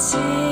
see.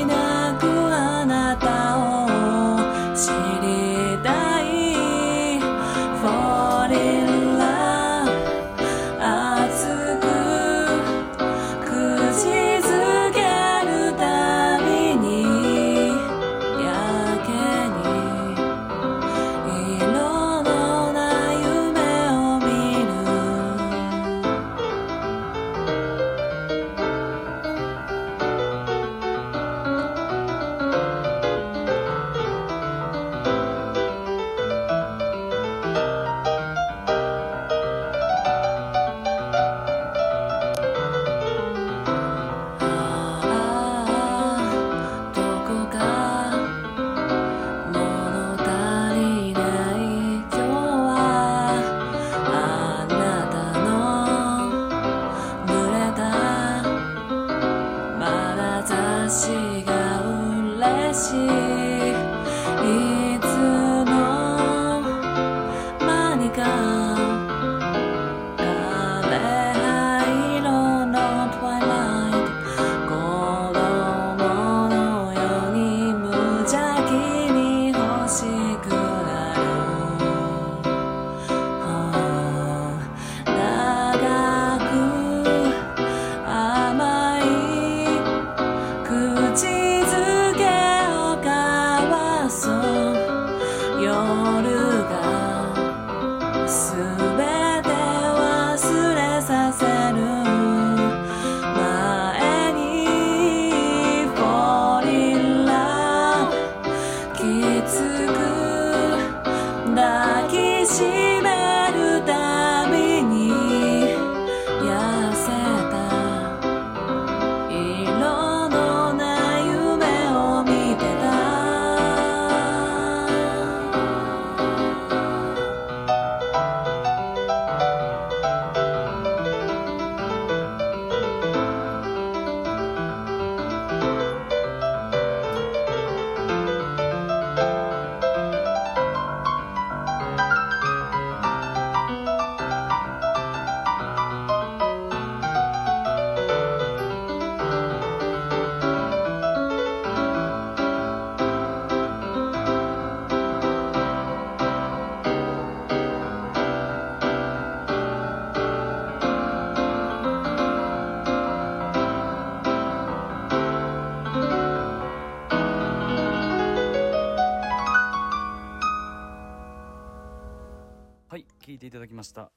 はい聞いていただきました。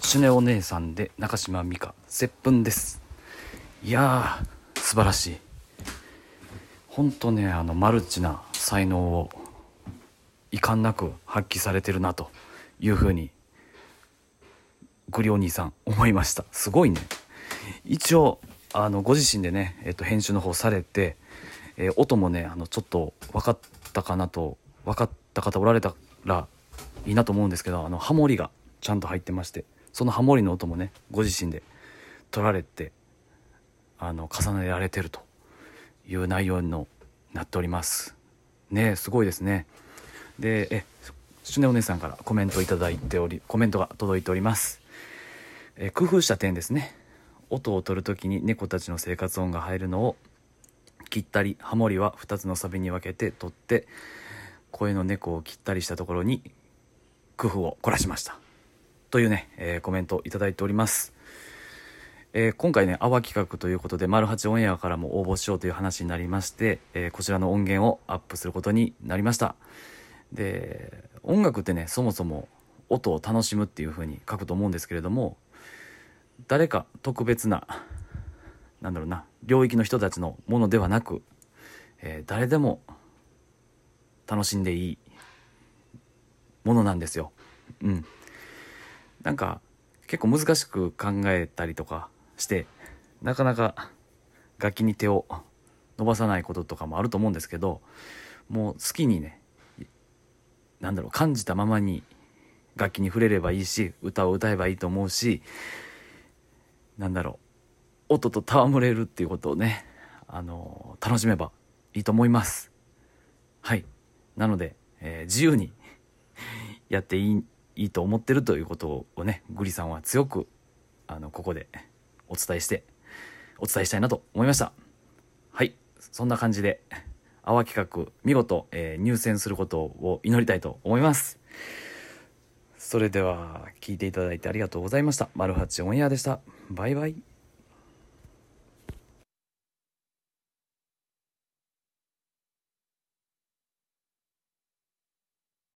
シュネお姉さんで中島美嘉接吻です。いやー素晴らしい。本当ねあのマルチな才能を遺憾なく発揮されてるなというふうにグリお兄さん思いました。すごいね。一応あのご自身でね、えっと、編集の方されて、えー音もねあのちょっと分かったかなと分かった方おられたらいいなと思うんですけどあのハモリがちゃんと入ってましてそのハモリの音もねご自身で取られてあの重ねられてるという内容になっております。ねすごいですね。でえシュネお姉さんからコメントいいておりコメントが届いております。え工夫した点ですね。音を取るときに猫たちの生活音が入るのを切ったりハモリは2つのサビに分けて取って声の猫を切ったりしたところに工夫を凝らしました。というね、えーコメントをいただいております、えー今回ね「アワ企画」ということで「マルハチオンエア」からも応募しようという話になりまして、えーこちらの音源をアップすることになりました。で音楽ってねそもそも音を楽しむっていう風に書くと思うんですけれども誰か特別ななんだろうな領域の人たちのものではなく、えー誰でも楽しんでいいものなんですよ。うん。なんか結構難しく考えたりとかしてなかなか楽器に手を伸ばさないこととかもあると思うんですけどもう好きにねなんだろう感じたままに楽器に触れればいいし歌を歌えばいいと思うしなんだろう音と戯れるっていうことをねあの楽しめばいいと思いますはいなので、えー自由にやっていいいいと思ってるということをねグリさんは強くあのここでお伝えしてお伝えしたいなと思いました。はい。そんな感じで阿波企画見事、えー入選することを祈りたいと思います。それでは聞いていただいてありがとうございました。マルハチオンエアでした。バイバイ。